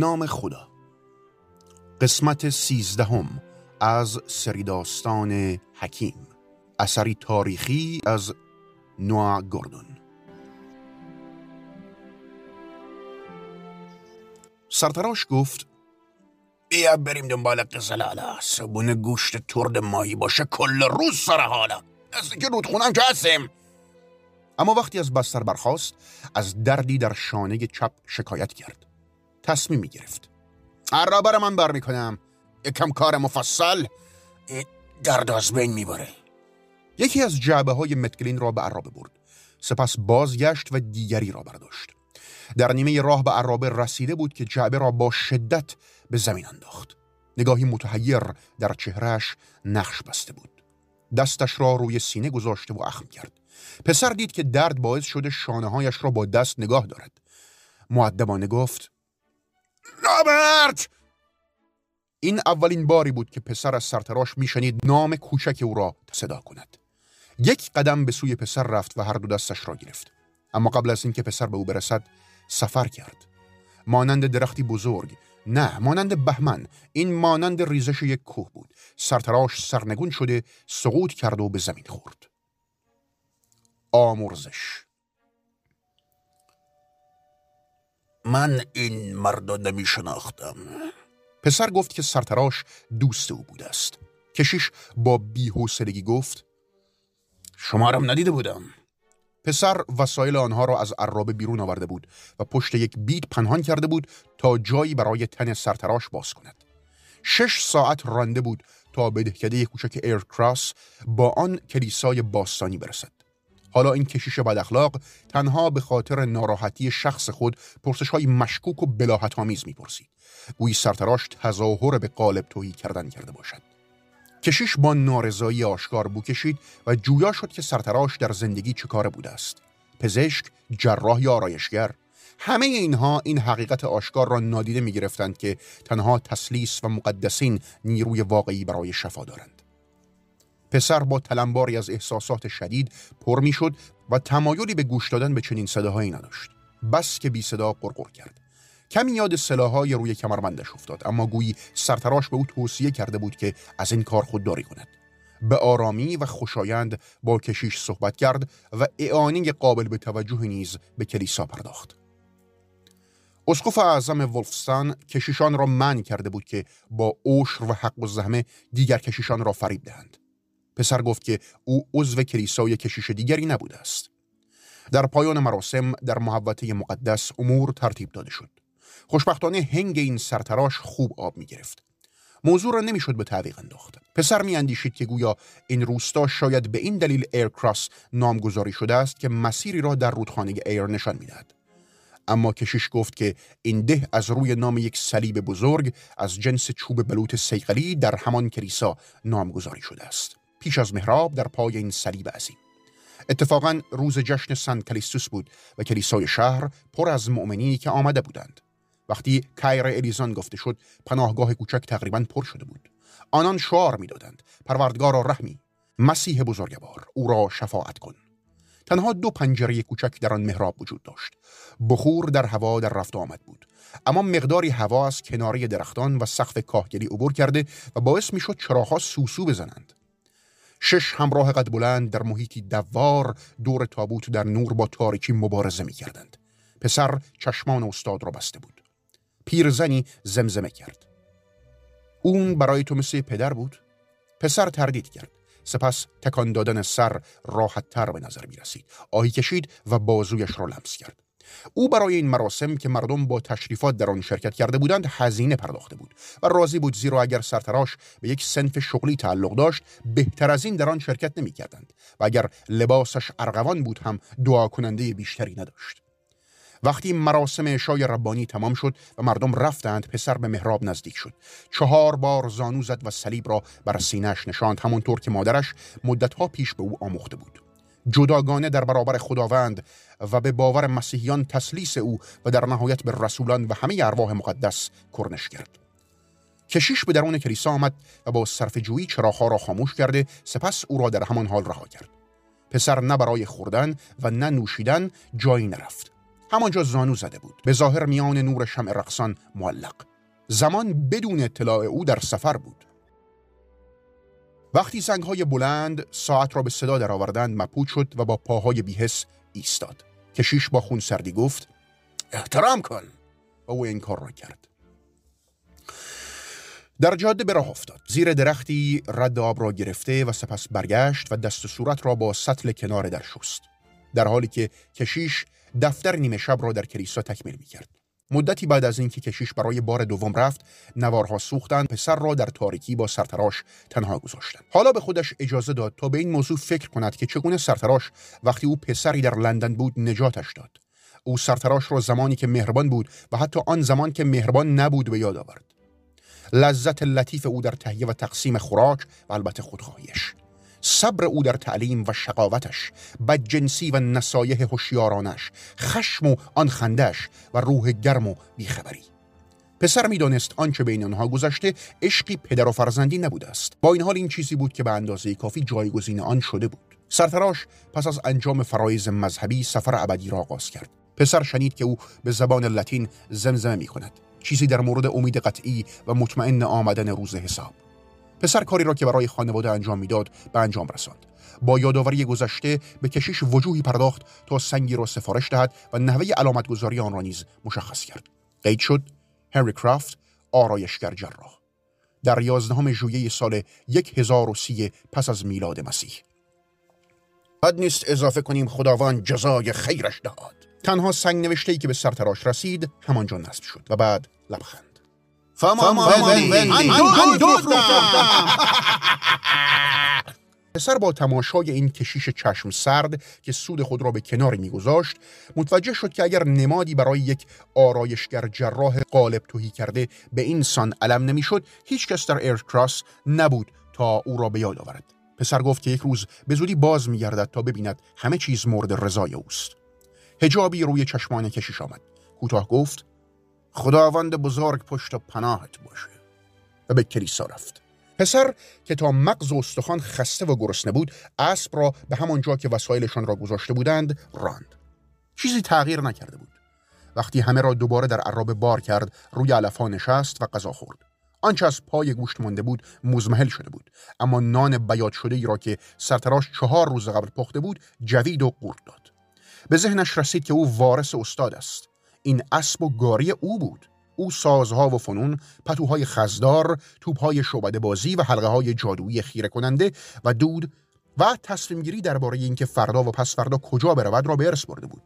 نام خدا. قسمت سیزدهم از سری داستان حکیم. اثری تاریخی از نوع گردون سرتراش گفت بیا بریم دنبال قزلالا سبون گوشت ترد ماهی باشه کل روز سر حالا. از که رودخونم که هستیم. اما وقتی از بستر برخواست از دردی در شانه چپ شکایت کرد. تصمیمی گرفت عرابه من بر می‌کنم. یکم کار مفصل درد از بین میباره یکی از جعبه های متکلین را به عرابه برد. سپس بازگشت و دیگری را برداشت. در نیمه راه به عرابه رسیده بود که جعبه را با شدت به زمین انداخت. نگاهی متحیر در چهرهش نقش بسته بود. دستش را روی سینه گذاشته و اخم کرد. پسر دید که درد باعث شده شانه هایش را با دست نگاه دارد. معدبانه گفت رابرت! این اولین باری بود که پسر از سرتراش میشنید نام کوچک او را صدا کند. یک قدم به سوی پسر رفت و هر دو دستش را گرفت. اما قبل از اینکه پسر به او برسد سفر کرد. مانند درختی بزرگ. نه مانند بهمن. این مانند ریزش یک کوه بود. سرتراش سرنگون شده سقوط کرد و به زمین خورد. آمرزش من این مرد نمی شناختم پسر گفت که سرتراش دوست او بوده است کشیش با بیحوصلگی گفت شما ندیده بودم پسر وسایل آنها را از عرابه بیرون آورده بود و پشت یک بیت پنهان کرده بود تا جایی برای تن سرتراش باز کند. شش ساعت رانده بود تا به دهکده کوچک ایرکراس با آن کلیسای باستانی برسد. حالا این کشیش بد اخلاق تنها به خاطر ناراحتی شخص خود پرسش های مشکوک و بلاحت آمیز می‌پرسید. گویی سرتراش تظاهر به قالب توهی کردن کرده باشد. کشیش با نارضایی آشکار بو کشید و جویا شد که سرتراش در زندگی چه کاره بوده است پزشک جراح یا آرایشگر همه اینها این حقیقت آشکار را نادیده می گرفتند که تنها تسلیس و مقدسین نیروی واقعی برای شفا دارند پسر با تلمباری از احساسات شدید پر می شد و تمایلی به گوش دادن به چنین صداهایی نداشت. بس که بی صدا قرقر کرد. کمی یاد سلاحهای روی کمربندش افتاد اما گویی سرتراش به او توصیه کرده بود که از این کار خودداری کند. به آرامی و خوشایند با کشیش صحبت کرد و اعانی قابل به توجه نیز به کلیسا پرداخت. اسقف اعظم ولفستان کشیشان را من کرده بود که با عشر و حق‌الزحمه دیگر کشیشان را فریب دهند. پسر گفت که او عضو کلیسای کشیش دیگری نبوده است در پایان مراسم در محوطه مقدس امور ترتیب داده شد خوشبختانه هنگ این سرتراش خوب آب می گرفت. موضوع را نمی‌شد به تعویق انداخت. پسر می اندیشید که گویا این روستا شاید به این دلیل ایرکراس نامگذاری شده است که مسیری را در رودخانه ایر نشان می‌دهد. اما کشیش گفت که این ده از روی نام یک صلیب بزرگ از جنس چوب بلوط سیقلی در همان کلیسا نامگذاری شده است. پیش از محراب در پای این صلیب عظیم. اتفاقا روز جشن سن کلیستوس بود و کلیسای شهر پر از مؤمنینی که آمده بودند. وقتی کایر الیزان گفته شد پناهگاه کوچک تقریبا پر شده بود. آنان شعار می‌دادند پروردگار رحمی مسیح بزرگوار او را شفاعت کن. تنها دو پنجره کوچک در آن محراب وجود داشت. بخور در هوا در رفت آمد بود. اما مقداری هوا از کناری درختان و سقف کاهگلی عبور کرده و باعث می‌شد چراغها سوسو بزنند. شش همراه قد بلند در محیطی دوار دور تابوت در نور با تاریکی مبارزه می کردند. پسر چشمان استاد را بسته بود. پیرزنی زمزمه کرد. اون برای تو مثل پدر بود؟ پسر تردید کرد. سپس تکان دادن سر راحت تر به نظر می رسید آهی کشید و بازویش را لمس کرد. او برای این مراسم که مردم با تشریفات در آن شرکت کرده بودند هزینه پرداخته بود و راضی بود زیرا اگر سرتراش به یک سنف شغلی تعلق داشت بهتر از این در آن شرکت نمی کردند و اگر لباسش ارغوان بود هم دعا کننده بیشتری نداشت. وقتی مراسم اشای ربانی تمام شد و مردم رفتند پسر به محراب نزدیک شد. چهار بار زانو زد و صلیب را بر سینهش نشاند همونطور که مادرش مدتها پیش به او آموخته بود. جداگانه در برابر خداوند و به باور مسیحیان تسلیس او و در نهایت به رسولان و همه ارواح مقدس کرنش کرد. کشیش به درون کلیسا آمد و با صرف جویی چراغها را خاموش کرده سپس او را در همان حال رها کرد. پسر نه برای خوردن و نه نوشیدن جایی نرفت. همانجا زانو زده بود. به ظاهر میان نور شمع رقصان معلق. زمان بدون اطلاع او در سفر بود. وقتی های بلند ساعت را به صدا درآوردند مپود شد و با پاهای بیهس ایستاد. کشیش با خون سردی گفت احترام کن. و او این کار را کرد. در جاده به راه افتاد. زیر درختی رد آب را گرفته و سپس برگشت و دست صورت را با سطل کنار در شست. در حالی که کشیش دفتر نیمه شب را در کلیسا تکمیل می کرد مدتی بعد از اینکه کشیش برای بار دوم رفت نوارها سوختند پسر را در تاریکی با سرتراش تنها گذاشتند. حالا به خودش اجازه داد تا به این موضوع فکر کند که چگونه سرتراش وقتی او پسری در لندن بود نجاتش داد. او سرتراش را زمانی که مهربان بود و حتی آن زمان که مهربان نبود به یاد آورد. لذت لطیف او در تهیه و تقسیم خوراک و البته خودخواهیش. صبر او در تعلیم و شقاوتش بدجنسی و نصایح هوشیارانش خشم و آن خندش و روح گرم و بیخبری. پسر می‌دانست آنچه بین آنها گذشته عشقی پدر و فرزندی نبوده است. با این حال این چیزی بود که به اندازه کافی جایگزین آن شده بود. سرتراش پس از انجام فرایز مذهبی سفر ابدی را آغاز کرد. پسر شنید که او به زبان لاتین زمزمه می کند چیزی در مورد امید قطعی و مطمئن آمدن روز حساب. پسر کاری را که برای خانواده انجام می‌داد به انجام رساند. با یادآوری گذشته به کشیش وجوهی پرداخت تا سنگی را سفارش دهد و نحوه علامتگذاری آن را نیز مشخص کرد. قید شد. هنری کرافت آرایشگر جراح. در یازدهم ژوئیه سال 1030 پس از میلاد مسیح. بد نیست اضافه کنیم خداوند جزای خیرش داد تنها سنگ نوشته ای که به سرتراش رسید همانجا نصب شد و بعد لبخند. پسر با تماشای این کشیش چشم سرد که سود خود را به کناری میگذاشت متوجه شد که اگر نمادی برای یک آرایشگر جراح قالب توهی کرده به این سان علم نمی‌شد هیچ کس در ایرکراس نبود تا او را به یاد آورد پسر گفت که یک روز به زودی باز میگردد تا ببیند همه چیز مورد رضای اوست هجابی روی چشمان کشیش آمد کوتاه گفت خداوند بزرگ پشت و پناهت باشه. و به کلیسا رفت. پسر که تا مغز و استخوان خسته و گرسنه بود اسب را به همان جا که وسایلشان را گذاشته بودند راند. چیزی تغییر نکرده بود. وقتی همه را دوباره در عرابه بار کرد روی علفا نشست و غذا خورد. آنچه از پای گوشت مانده بود مزمحل شده بود. اما نان بیاد شده ای را که سرتراش چهار روز قبل پخته بود جوید و قورت داد. به ذهنش رسید که او وارث استاد است. این اسب و گاری او بود. او سازها و فنون پتوهای خزدار توپهای شعبده بازی و حلقه های جادویی خیره کننده و دود و تصمیم گیری درباره اینکه فردا و پس فردا کجا برود را به ارث برده بود.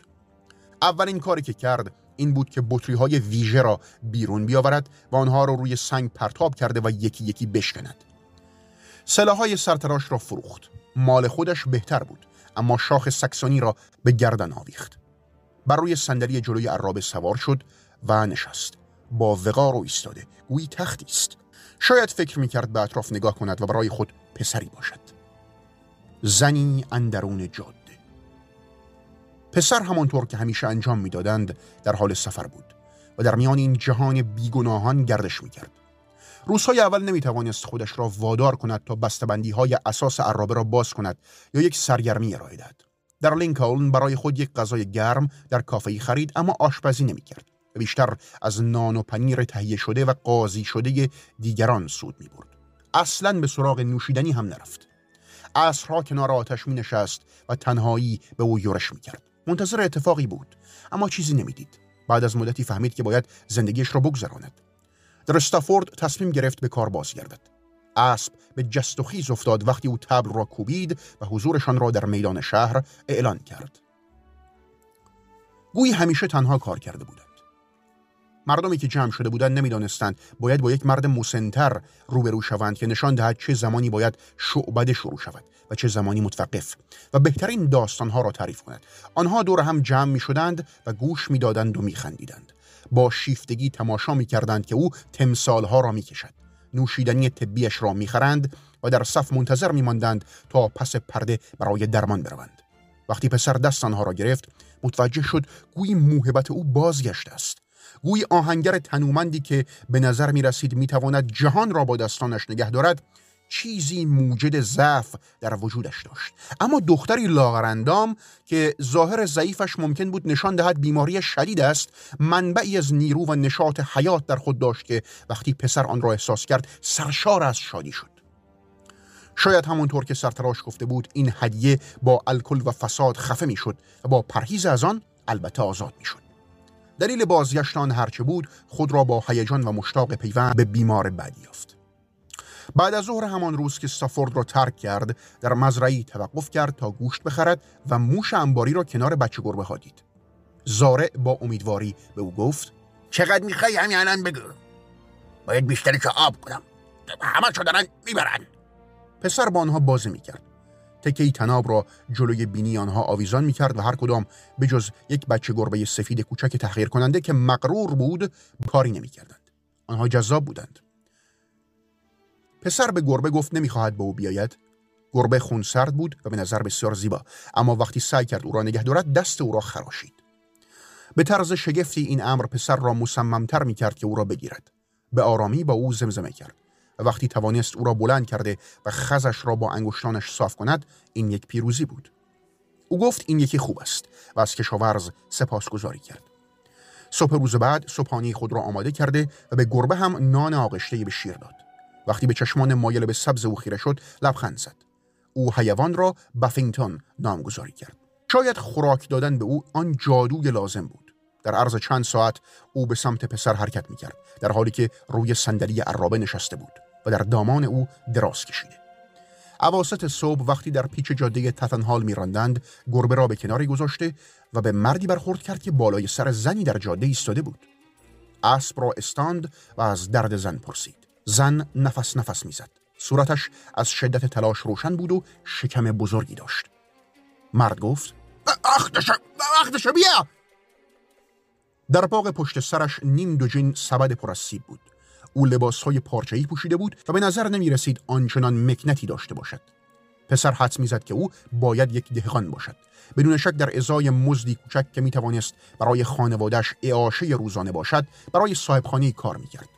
اولین کاری که کرد این بود که بطری های ویژه را بیرون بیاورد و آنها را روی سنگ پرتاب کرده و یکی یکی بشکند. سلاحهای سرتراش را فروخت. مال خودش بهتر بود اما شاخ سکسونی را به گردن آویخت. بر روی صندلی جلوی عرابه سوار شد و نشست. با وقار و ایستاده. گویی تختی است. شاید فکر می‌کرد به اطراف نگاه کند و برای خود پسری باشد. زنی اندرون جاده. پسر همانطور که همیشه انجام می‌دادند در حال سفر بود و در میان این جهان بیگناهان گردش می‌کرد. روزهای اول نمی‌توانست خودش را وادار کند تا بستبندی های اساس عرابه را باز کند یا یک سرگرمی ارائه دهد. در لینکلن برای خود یک غذای گرم در کافه خرید اما آشپزی نمی‌کرد و بیشتر از نان و پنیر تهیه شده و قاضی شده دیگران سود می برد. اصلا به سراغ نوشیدنی هم نرفت. عصرها کنار آتش می نشست و تنهایی به او یورش می کرد. منتظر اتفاقی بود اما چیزی نمی‌دید. بعد از مدتی فهمید که باید زندگیش را بگذراند. در استافورد تصمیم گرفت به کار بازگردد. اسب به جست و خیز افتاد وقتی او تبل را کوبید و حضورشان را در میدان شهر اعلان کرد. گویی همیشه تنها کار کرده بودند. مردمی که جمع شده بودند نمی‌دانستند باید با یک مرد مسنتر روبرو شوند که نشان دهد چه زمانی باید شعبده شروع شود و چه زمانی متوقف و بهترین داستانها را تعریف کند. آنها دور هم جمع می شدند و گوش می دادند و می خندیدند. با شیفتگی تماشا می کردند که او تمثالها را می کشد نوشیدنی طبیش را می خرند و در صف منتظر می ماندند تا پس پرده برای درمان بروند. وقتی پسر دست آنها را گرفت متوجه شد گویی موهبت او بازگشته است. گویی آهنگر تنومندی که به نظر می رسید می تواند جهان را با دستانش نگه دارد چیزی موجد ضعف در وجودش داشت. اما دختری لاغرندام که ظاهر ضعیفش ممکن بود نشان دهد بیماری شدید است منبعی از نیرو و نشاط حیات در خود داشت که وقتی پسر آن را احساس کرد سرشار از شادی شد. شاید همونطور که سرتراش گفته بود این هدیه با الکل و فساد خفه می‌شد و با پرهیز از آن البته آزاد می‌شد. دلیل بازگشتان هرچه بود خود را با هیجان و مشتاق پیوند به بیمار بعدی یافت. بعد از ظهر همان روز که سافورد را ترک کرد در مزرعی توقف کرد تا گوشت بخرد و موش انباری را کنار بچه گربه ها دید. زارع با امیدواری به او گفت چقدر می‌خوای همین الان بگو؟ باید بیشتری که آب کنم. همه شو دارن می‌برن. پسر با آنها بازی می‌کرد. تکه تناب را جلوی بینی آنها آویزان می‌کرد و هر کدام به جز یک بچه گربه سفید کوچک تحقیر کننده که مقرور بود کاری نمی‌کردند. آنها جذاب بودند. پسر به گربه گفت نمی‌خواهد به او بیاید. گربه خونسرد بود و به نظر بسیار زیبا اما وقتی سعی کرد او را نگه دارد دست او را خراشید. به طرز شگفتی این امر پسر را مصممتر می‌کرد که او را بگیرد. به آرامی با او زمزمه کرد و وقتی توانست او را بلند کرده و خزش را با انگشتانش صاف کند این یک پیروزی بود. او گفت این یکی خوب است و از کشاورز سپاسگزاری کرد. صبح روز بعد صبحانی خود را آماده کرده و به گربه هم نان آغشته به شیر داد. وقتی به چشمان مایل به سبز او خیره شد لبخند زد. او حیوان را بفینگتون نامگذاری کرد. شاید خوراک دادن به او آن جادوی لازم بود. در عرض چند ساعت او به سمت پسر حرکت می کرد در حالی که روی صندلی عرابه نشسته بود و در دامان او دراز کشیده. عواست صبح وقتی در پیچ جاده تتنهال میراندند گربه را به کناری گذاشته و به مردی برخورد کرد که بالای سر زنی در جاده ایستاده بود. اسب را استاند و از درد زن پرسید. زن نفس نفس می‌زد. صورتش از شدت تلاش روشن بود و شکم بزرگی داشت. مرد گفت اختش بیا! در باغ پشت سرش نیم دوجین سبد پر بود. او لباسهای پارچه‌ای پوشیده بود و به نظر نمی رسید آنچنان مکنتی داشته باشد. پسر حدس می‌زد که او باید یک دهقان باشد. بدون شک در ازای مزدی کوچک که می توانست برای خانوادش اعاشه روزانه باشد برای صاحبخانه کار می‌کرد.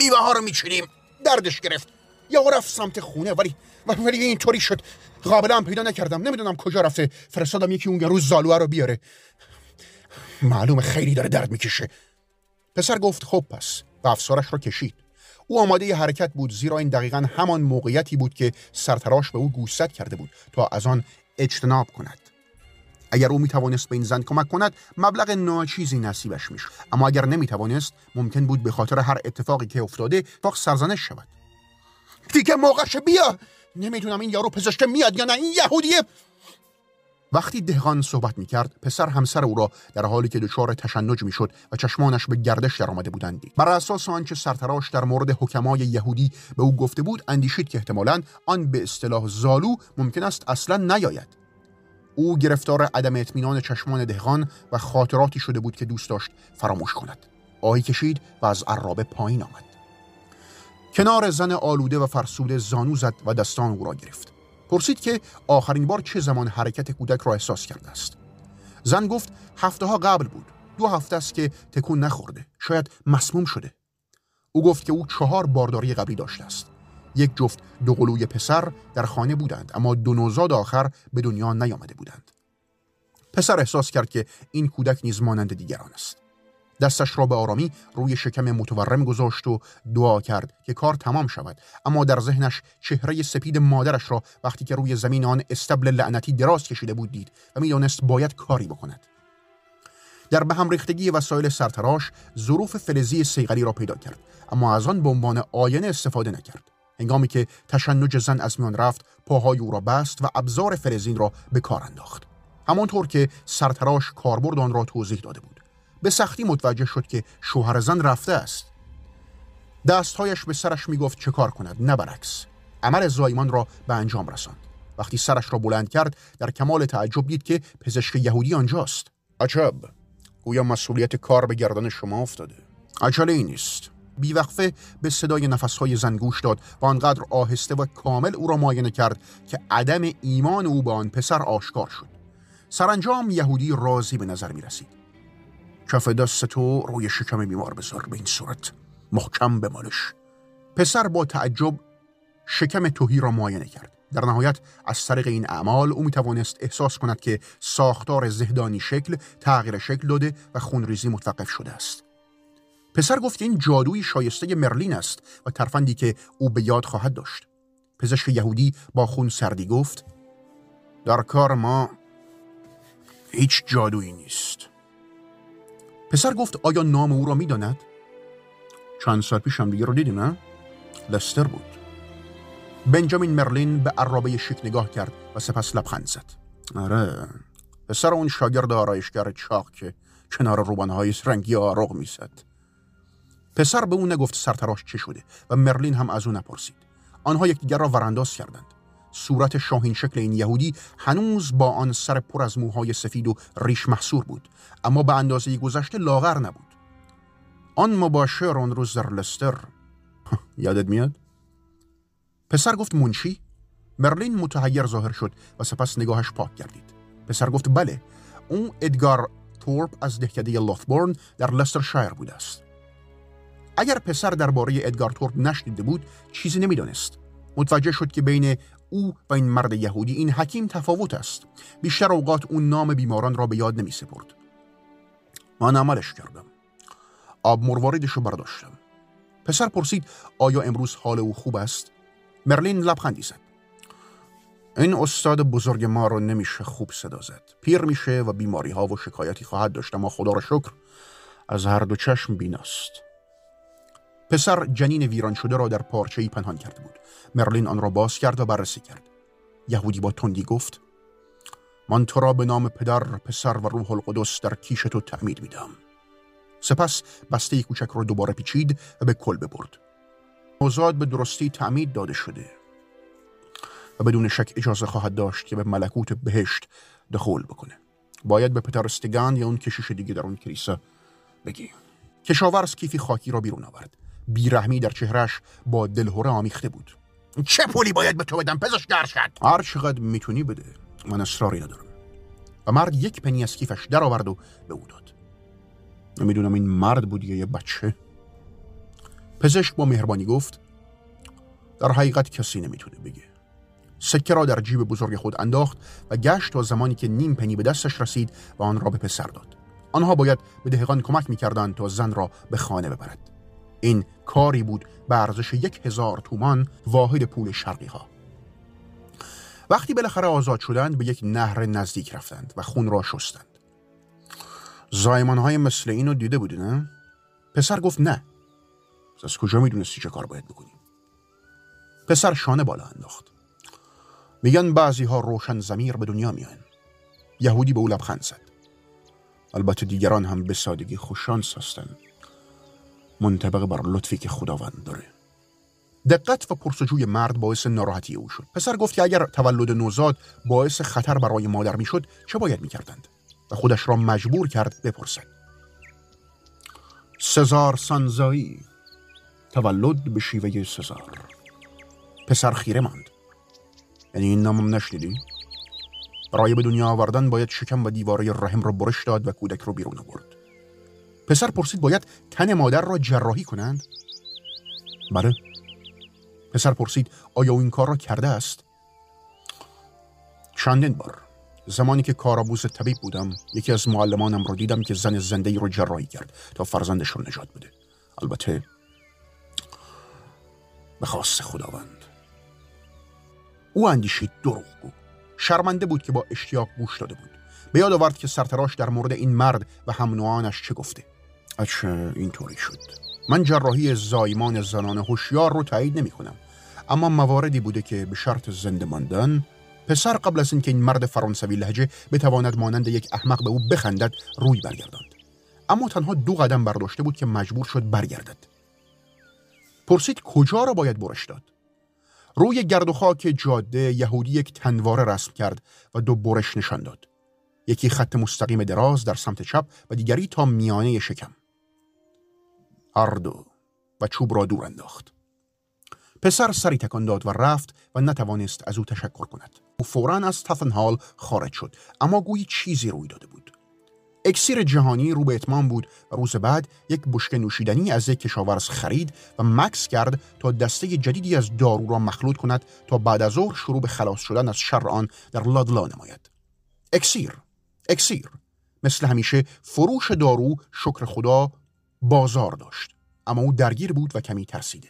میوه ها رو میچینیم. دردش گرفت. یا رفت سمت خونه ولی ولی اینطوری شد. قابلا پیدا نکردم. نمی‌دونم کجا رفته. فرستادم یکی اون روز زالوه رو بیاره. معلوم خیلی داره درد می‌کشه. پسر گفت خب پس. و افسارش را کشید. او آماده ی حرکت بود زیرا این دقیقا همان موقعیتی بود که سرتراش به او گوشزد کرده بود تا از آن اجتناب کند. اگر او می توانست به این زن کمک کند مبلغ ناچیزی نصیبش می‌شد. اما اگر نمی توانست ممکن بود به خاطر هر اتفاقی که افتاده تا سرزنش شود. دیگه موقعش بیا! نمی‌دونم این یارو پزشک میاد یا نه این یهودیه! وقتی دهقان صحبت می کرد پسر همسر او را در حالی که دچار تشنج می شد و چشمانش به گردش آمده بودند بر اساس آنچه سرتراش در مورد حکمای یهودی به او گفته بود اندیشید که احتمالا آن به اصطلاح زالو ممکن است اصلا نیاید. او گرفتار عدم اطمینان چشمان دهقان و خاطراتی شده بود که دوست داشت فراموش کند. آهی کشید و از عرابه پایین آمد. کنار زن آلوده و فرسوده زانو زد و دستان او را گرفت. پرسید که آخرین بار چه زمان حرکت کودک را احساس کرده است. زن گفت هفته ها قبل بود. دو هفته است که تکون نخورده. شاید مسموم شده. او گفت که او چهار بارداری قبلی داشته است. یک جفت دوقلوی پسر در خانه بودند اما دو نوزاد آخر به دنیا نیامده بودند. پسر احساس کرد که این کودک نیز مانند دیگران است. دستش را به آرامی روی شکم متورم گذاشت و دعا کرد که کار تمام شود اما در ذهنش چهره سپید مادرش را وقتی که روی زمین آن استبل لعنتی دراز کشیده بود دید و می‌دانست باید کاری بکند. در به هم ریختگی وسایل سرتراش ظروف فلزی سیغلی را پیدا کرد اما از آن به عنوان آینه استفاده نکرد. هنگامی که تشنج زن از میان رفت پاهای او را بست و ابزار فلزین را به کار انداخت. همانطور که سرتراش کاربرد آن را توضیح داده بود. به سختی متوجه شد که شوهر زن رفته است. دستهایش به سرش می‌گفت چه کار کند نه برعکس. عمل زایمان را به انجام رساند. وقتی سرش را بلند کرد در کمال تعجب دید که پزشک یهودی آنجاست. عجب. گویا مسئولیت کار به گردن شما افتاده. عجله ای نیست. بیوقفه به صدای نفسهای زن گوش داد و آنقدر آهسته و کامل او را معاینه کرد که عدم ایمان او به آن پسر آشکار شد. سرانجام یهودی راضی به نظر می رسید کف دست تو روی شکم بیمار بذار به این صورت. محکم بمالش. پسر با تعجب شکم توهی را معاینه کرد. در نهایت از طریق این اعمال او می توانست احساس کند که ساختار زهدانی شکل تغییر شکل داده و خونریزی متوقف شده است. پسر گفت این جادوی شایسته مرلین است و ترفندی که او به یاد خواهد داشت. پزشک یهودی با خون سردی گفت در کار ما هیچ جادویی نیست. پسر گفت آیا نام او را می‌داند؟ چند سال پیش هم دیگه رو دیدیم لستر بود. بنجامین مرلین به عرابه شک نگاه کرد و سپس لبخند زد. آره پسر اون شاگرد آرایشگر چاق که کنار روبانهای رنگی آرق می‌زد. پسر به او نگفت سرتراش چه شده و مرلین هم از او نپرسید. آنها یکدیگر را ورانداز کردند. صورت شاهین شکل این یهودی هنوز با آن سر پر از موهای سفید و ریش محصور بود اما به اندازه گذشته لاغر نبود. آن مباشر آن روز در لستر. یادت میاد؟ پسر گفت منشی؟ مرلین متحیر ظاهر شد و سپس نگاهش پاک گردید. پسر گفت بله اون ادگار تورپ از دهکده لوثبورن در لستر شایر بوده است. اگر پسر درباره ادگار تورپ نشنیده بود چیزی نمی‌دانست. متوجه شد که بین او و این مرد یهودی این حکیم تفاوت است. بیشتر اوقات اون نام بیماران را به یاد نمی سپرد من عملش کردم. آب مرواریدش رو برداشتم. پسر پرسید آیا امروز حال او خوب است؟ مرلین لبخندی زد. این استاد بزرگ ما رو نمیشه خوب صدا زد. پیر میشه و بیماری ها و شکایتی خواهد داشت اما خدا را شکر از هر دو چشم بیناست. پسر جنین ویران شده را در پارچه‌ای پنهان کرده بود. مرلین آن را باز کرد و بررسی کرد. یهودی با تندی گفت من تو را به نام پدر پسر و روح القدس در کیش تو تعمید میدم سپس بسته کوچک را دوباره پیچید و به کل برد. نوزاد به درستی تعمید داده شده و بدون شک اجازه خواهد داشت که به ملکوت بهشت دخول بکنه. باید به پتر استگان یا اون کشش دیگه در اون کلیسا بگی کشاورز کیفی خاکی را بیرون آورد. بیرحمی در چهرش با دلهوره آمیخته بود. چه پولی باید به تو بدم پزشک ارشد؟ هر چقدر می‌تونی بده من اصراری ندارم. و مرد یک پنی از کیفش درآورد و به او داد. نمی‌دونم این مرد بود یا یه بچه. پزشک با مهربانی گفت در حقیقت کسی نمی‌تونه بگه. سکه را در جیب بزرگ خود انداخت و گشت تا زمانی که نیم پنی به دستش رسید و آن را به پسر داد. آنها باید به دهقان کمک می‌کردند تا زن را به خانه ببرد. این کاری بود به ارزش یک هزار تومان واحد پول شرقی ها وقتی بالاخره آزاد شدند به یک نهر نزدیک رفتند و خون را شستند. زایمان های مثل اینو دیده بودی نه؟ پسر گفت نه. از کجا می‌دونستی چه کار باید بکنیم؟ پسر شانه بالا انداخت. میگن بعضی ها روشن زمیر به دنیا میان. یهودی به او لبخند زد. البته دیگران هم به سادگی خوششانس هستند. منطبق بر لطفی که خداوند داره. دقت و پرسجوی مرد باعث ناراحتی او شد. پسر گفت که اگر تولد نوزاد باعث خطر برای مادر می‌شد چه باید می‌کردند؟ و خودش را مجبور کرد بپرسد. سزار سانزایی. تولد به شیوه سزار. پسر خیره ماند. یعنی این نامم نشنیدی؟ برای به دنیا آوردن باید شکم و دیواره رحم را برش داد و کودک رو بیرون آورد. پسر پرسید باید تن مادر را جراحی کنند؟ بله. پسر پرسید آیا او این کار را کرده است؟ چندین بار. زمانی که کارآموز طبیب بودم یکی از معلمانم رو دیدم که زن زنده ای رو جراحی کرد تا فرزندش رو نجات بده. البته به خواست خداوند. او اندیشید گو شرمنده بود که با اشتیاق گوش داده بود. به یاد آورد که سرتراش در مورد این مرد و هم چه گفته. اچه اینطوری شد. من جراحی زایمان زنان هوشیار رو تایید نمی کنم اما مواردی بوده که به شرط زنده ماندن پسر قبل از اینکه این مرد فرانسوی لهجه بتواند مانند یک احمق به او بخندد روی برگرداند. اما تنها دو قدم برداشته بود که مجبور شد برگردد. پرسید کجا را باید برش داد؟ روی گرد و خاک جاده یهودی یک تنواره رسم کرد و دو برش نشان داد. یکی خط مستقیم دراز در سمت چپ و دیگری تا میانه شکم. هر دو و چوب را دور انداخت. پسر سری تکان داد و رفت و نتوانست از او تشکر کند. او فورا از تفنهال خارج شد اما گویی چیزی روی داده بود. اکسیر جهانی رو به اتمام بود و روز بعد یک بشکه نوشیدنی از یک کشاورز خرید و مکس کرد تا دسته جدیدی از دارو را مخلوط کند تا بعد از ظهر شروع به خلاص شدن از شر آن در لادلا نماید. اکسیر اکسیر. مثل همیشه فروش دارو شکر خدا بازار داشت. اما او درگیر بود و کمی ترسیده.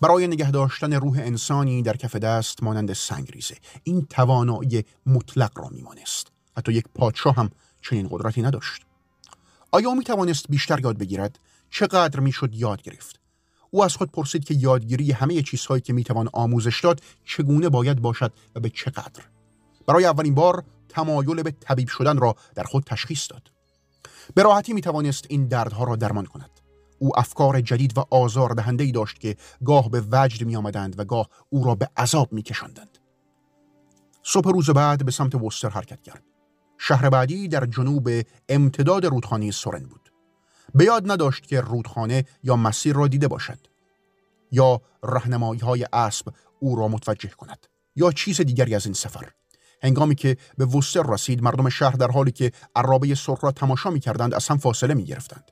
برای نگه داشتن روح انسانی در کف دست مانند سنگریزه. این توانایی مطلق را میمانست. حتی یک پادشاه هم چنین قدرتی نداشت. آیا می توانست بیشتر یاد بگیرد؟ چقدر می‌شد یاد گرفت؟ او از خود پرسید که یادگیری همه چیزهایی که می‌توان آموزش داد چگونه باید باشد و به چقدر. برای اولین بار تمایل به طبیب شدن را در خود تشخیص داد به راحتی می توانست این دردها را درمان کند او افکار جدید و آزار دهنده ای داشت که گاه به وجد می آمدند و گاه او را به عذاب می کشندند. صبح روز بعد به سمت وستر حرکت کرد. شهر بعدی در جنوب امتداد رودخانه سورن بود. به یاد نداشت که رودخانه یا مسیر را دیده باشد یا رهنمایی های اسب او را متوجه کند یا چیز دیگری از این سفر. هنگامی که به وستر رسید مردم شهر در حالی که عرابه سرخ را تماشا می کردند از هم فاصله می گرفتند.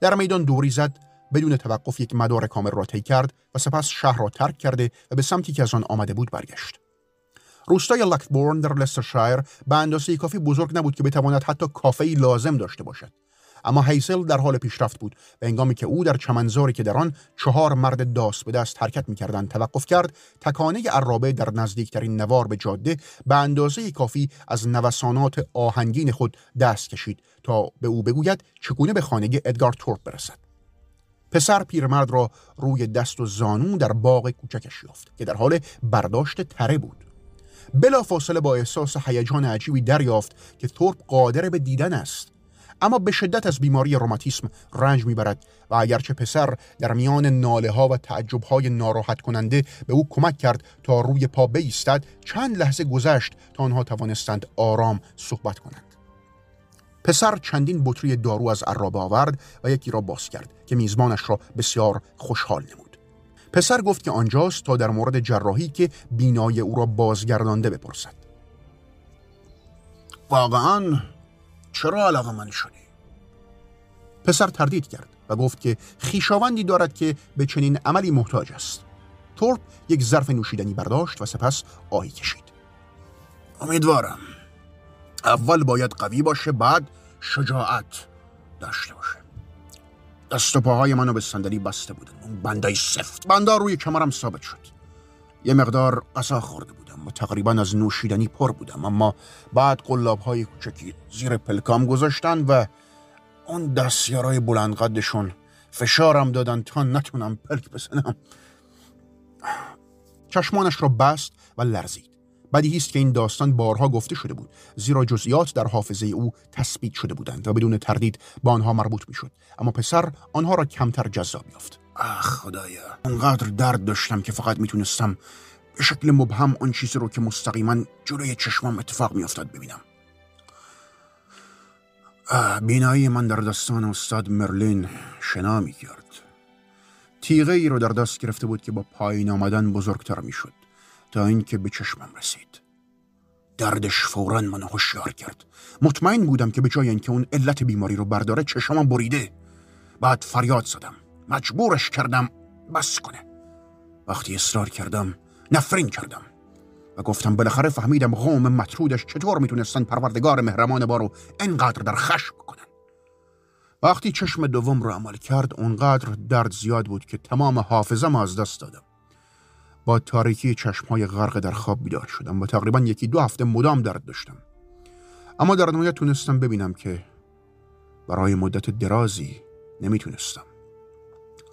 در میدان دوری زد بدون توقف یک مدار کامل را طی کرد و سپس شهر را ترک کرده و به سمتی که از آن آمده بود برگشت روستای لکتبورن در لسترشایر به اندازه کافی بزرگ نبود که بتواند حتی کافه لازم داشته باشد اما هیسل در حال پیشرفت بود و هنگامی که او در چمنزاری که در آن چهار مرد داس به دست حرکت می‌کردند توقف کرد تکانه عرابه در نزدیکترین نوار به جاده به اندازه کافی از نوسانات آهنگین خود دست کشید تا به او بگوید چگونه به خانه ادگار تورپ برسد. پسر پیرمرد را روی دست و زانو در باغ کوچکش یافت که در حال برداشت تره بود. بلا فاصله با احساس هیجان عجیبی دریافت که تورپ قادر به دیدن است. اما به شدت از بیماری روماتیسم رنج می‌برد و اگرچه پسر در میان ناله ها و تعجب های ناراحت کننده به او کمک کرد تا روی پا بایستد چند لحظه گذشت تا آنها توانستند آرام صحبت کنند. پسر چندین بطری دارو از عرابه آورد و یکی را باز کرد که میزبانش را بسیار خوشحال نمود. پسر گفت که آنجاست تا در مورد جراحی که بینای او را بازگردانده بپرسد. واقعا چرا علاقه من شدی؟ پسر تردید کرد و گفت که خیشاوندی دارد که به چنین عملی محتاج است. تورپ یک ظرف نوشیدنی برداشت و سپس آهی کشید. امیدوارم. اول باید قوی باشه بعد شجاعت داشته باشه. دست و پاهای منو به صندلی بسته بودن. اون بندای سفت. بندا روی کمرم ثابت شد. یه مقدار قصا خورده بودم و تقریبا از نوشیدنی پر بودم اما بعد قلاب های کوچکی زیر پلکام گذاشتن و اون دستیارای بلند قدشون فشارم دادن تا نتونم پلک بزنم. چشمانش را بست و لرزید. بدیهی است که این داستان بارها گفته شده بود زیرا جزئیات در حافظه او تثبیت شده بودند و بدون تردید با آنها مربوط می‌شد. اما پسر آنها را کمتر جذاب یافت. آخ خدایا. اونقدر درد داشتم که فقط می‌تونستم به شکل مبهم آن چیزی رو که مستقیما جلوی چشمام اتفاق میافتاد ببینم. بینایی من در دستان استاد مرلین شنا می کرد تیغه ای رو در دست گرفته بود که با پایین آمدن بزرگتر می شد تا اینکه به چشمم رسید. دردش فورا منو هوشیار کرد. مطمئن بودم که به جای اینکه اون علت بیماری رو برداره چشمم بریده. بعد فریاد زدم. مجبورش کردم بس کنه. وقتی اصرار کردم نفرین کردم و گفتم بالاخره فهمیدم قوم مطرودش چطور می‌تونستن پروردگار مهرمان بارو انقدر در خشم کنن. وقتی چشم دوم رو عمل کرد اونقدر درد زیاد بود که تمام حافظم از دست دادم. با تاریکی چشمهای غرق در خواب بیدار شدم و تقریبا یکی دو هفته مدام درد داشتم. اما در نهایت تونستم ببینم که برای مدت درازی نمی‌تونستم.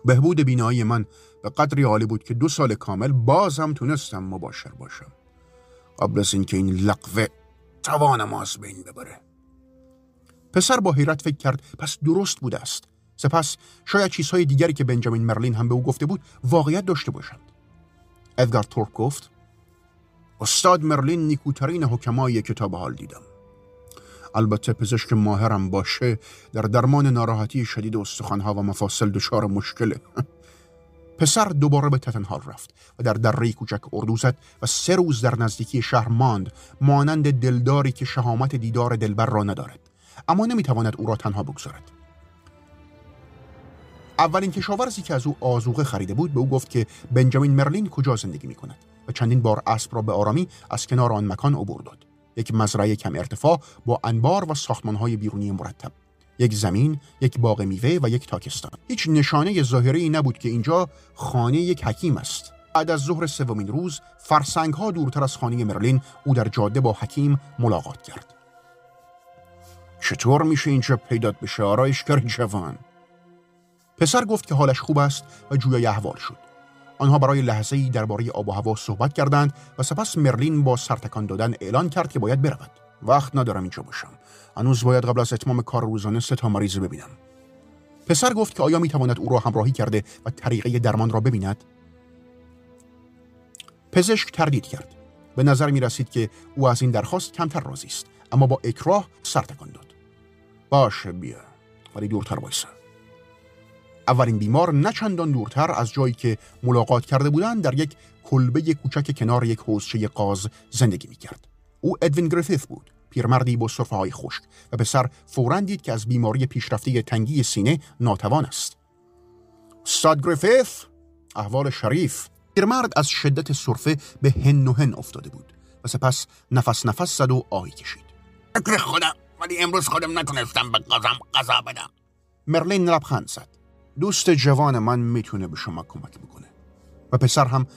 بهبود بینایی من به قدری عالی بود که دو سال کامل باز هم تونستم مباشر باشم. قبل از اینکه این لقوه توانم از بین ببره. پسر با حیرت فکر کرد پس درست بوده است. سپس شاید چیزهای دیگری که بنجامین مرلین هم به او گفته بود واقعیت داشته باشند. ادگار تورپ گفت استاد مرلین نیکوترین تا به حال دیدم. البته پزشک ماهرم باشه در درمان ناراحتی شدید استخوانها و مفاصل دچار مشکله. پسر دوباره به تتنهال رفت و در دره کوچک اردو زد و سه روز در نزدیکی شهر ماند مانند دلداری که شهامت دیدار دلبر را ندارد. اما نمی‌تواند او را تنها بگذارد. اولین کشاورزی که از او آزوقه خریده بود به او گفت که بنجامین مرلین کجا زندگی می کند و چندین بار اسب را به آرامی از کنار آن مکان عبور داد. یک مزرعه کم ارتفاع با انبار و ساختمانهای بیرونی مرتب یک زمین، یک باغ میوه و یک تاکستان. هیچ نشانه ظاهری نبود که اینجا خانه یک حکیم است. بعد از ظهر سومین روز، فرسنگ ها دورتر از خانه مرلین او در جاده با حکیم ملاقات کرد. چطور میشه اینجا پیدات بشه آرایشگر جوان؟ پسر گفت که حالش خوب است و جویای احوال شد. آنها برای لحظه ای درباره آب و هوا صحبت کردند و سپس مرلین با سرتکان دادن اعلان کرد که باید برود. وقت ندارم اینجا باشم. هنوز باید قبل از اتمام کار روزانه سه تا مریض ببینم. پسر گفت که آیا می‌تواند او را همراهی کرده و طریقه درمان را ببیند؟ پزشک تردید کرد. به نظر می رسید که او از این درخواست کمتر راضی است اما با اکراه سرتکان داد. باشه بیا ولی دورتر وایسا. اولین بیمار نه چندان دورتر از جایی که ملاقات کرده بودند در یک کلبه کوچک کنار یک حوزچه قاز زندگی می‌کرد. او ادوین گریفیث بود پیرمردی با صرفه های خشک و پسر فورا دید که از بیماری پیشرفته تنگی سینه ناتوان است. استاد گریفیث احوال شریف پیرمرد از شدت صرفه به هن و هن افتاده بود و سپس نفس نفس زد و آهی کشید. فکر خودم ولی امروز خودم نتونستم به قضم قضا بدم. مرلین لبخند زد. دوست جوان من می‌تونه به شما کمک بکنه. و پسر هم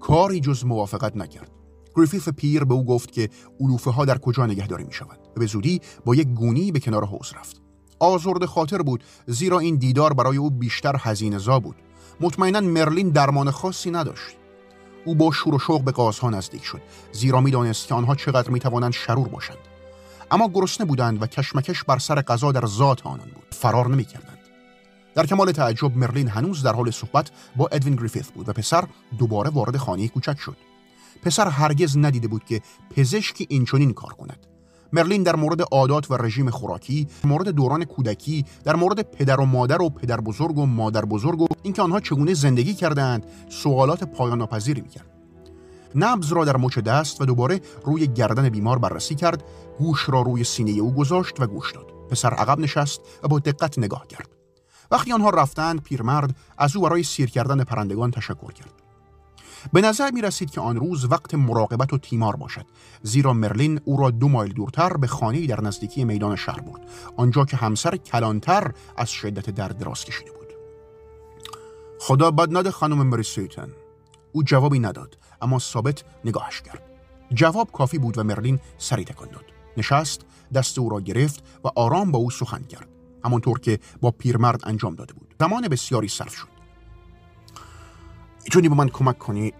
کاری جز موافقت نکرد. گریفیف پیر به او گفت که علوفه ها در کجا نگهداری می شود و به زودی با یک گونی به کنار حوز رفت. آزرد خاطر بود زیرا این دیدار برای او بیشتر هزینه زا بود. مطمئنا مرلین درمان خاصی نداشت. او با شور و شوق به قازها نزدیک شد زیرا می‌دانست که آنها چقدر می توانند شرور باشند. اما گرسنه بودند و کشمکش بر سر غذا در ذات آنان بود. فرار نمی‌کردند. در کمال تعجب مرلین هنوز در حال صحبت با ادوین گریفیث بود و پسر دوباره وارد خانه کوچک شد. پسر هرگز ندیده بود که پزشکی اینچنین کار کند. مرلین در مورد عادات و رژیم خوراکی مورد دوران کودکی در مورد پدر و مادر و پدر بزرگ و مادر بزرگ و اینکه آنها چگونه زندگی کردند سوالات پایان ناپذیری می‌کرد. نبز را در مچ دست و دوباره روی گردن بیمار بررسی کرد گوش را روی سینه او گذاشت و گوش داد. پسر عقب نشست و با دقت نگاه کرد. وقتی آنها رفتند پیرمرد از او برای سیر کردن پرندگان تشکر کرد. به نظر می رسید که آن روز وقت مراقبت و تیمار باشد زیرا مرلین او را دو مایل دورتر به خانه در نزدیکی میدان شهر برد آنجا که همسر کلانتر از شدت درد دراز کشیده بود. خدا بد نده خانم مریسیتن او جوابی نداد اما ثابت نگاهش کرد. جواب کافی بود و مرلین سری تکان داد. نشست دست او را گرفت و آرام با او سخن کرد. همانطور که با پیرمرد انجام داده بود. زمان بسیاری صرف شد. می‌تونی به من کمک کنی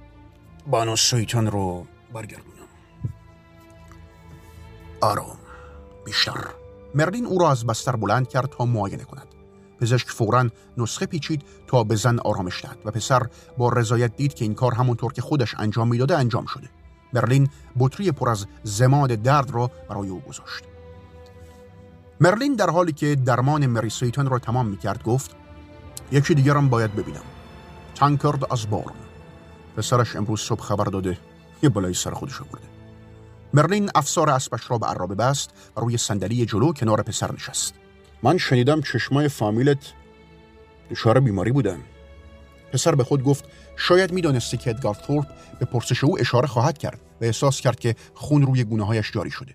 بانو شیطان رو برگردونم. آرام بیشتر. مرلین او را از بستر بلند کرد تا معاینه کند. پزشک فورا نسخه پیچید تا به زن آرامش دهد و پسر با رضایت دید که این کار همونطور که خودش انجام می‌داده انجام شده. مرلین بطری پر از زماد درد را برای او گذاشت. مرلین در حالی که درمان مری سیتون را تمام می‌کرد گفت یکی دیگرم باید ببینم. تانکرد از بارن پسرش امروز صبح خبر داده یه بالای سر خودش برده مرلین افسار اسبش را به عرابه بست و روی صندلی جلو کنار پسر نشست. من شنیدم چشمای فامیلت دچار بیماری بودن. پسر به خود گفت شاید می‌دانسته که ادگار به پرسش او اشاره خواهد کرد و احساس کرد که خون روی گونه هایش جاری شده.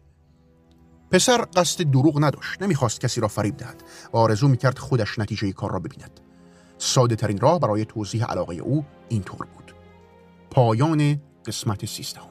پسر قصد دروغ نداشت نمی‌خواست کسی را فریب دهد و آرزو می‌کرد خودش نتیجه کار را ببیند. ساده ترین راه برای توضیح علاقه او اینطور بود. پایان قسمت سیستم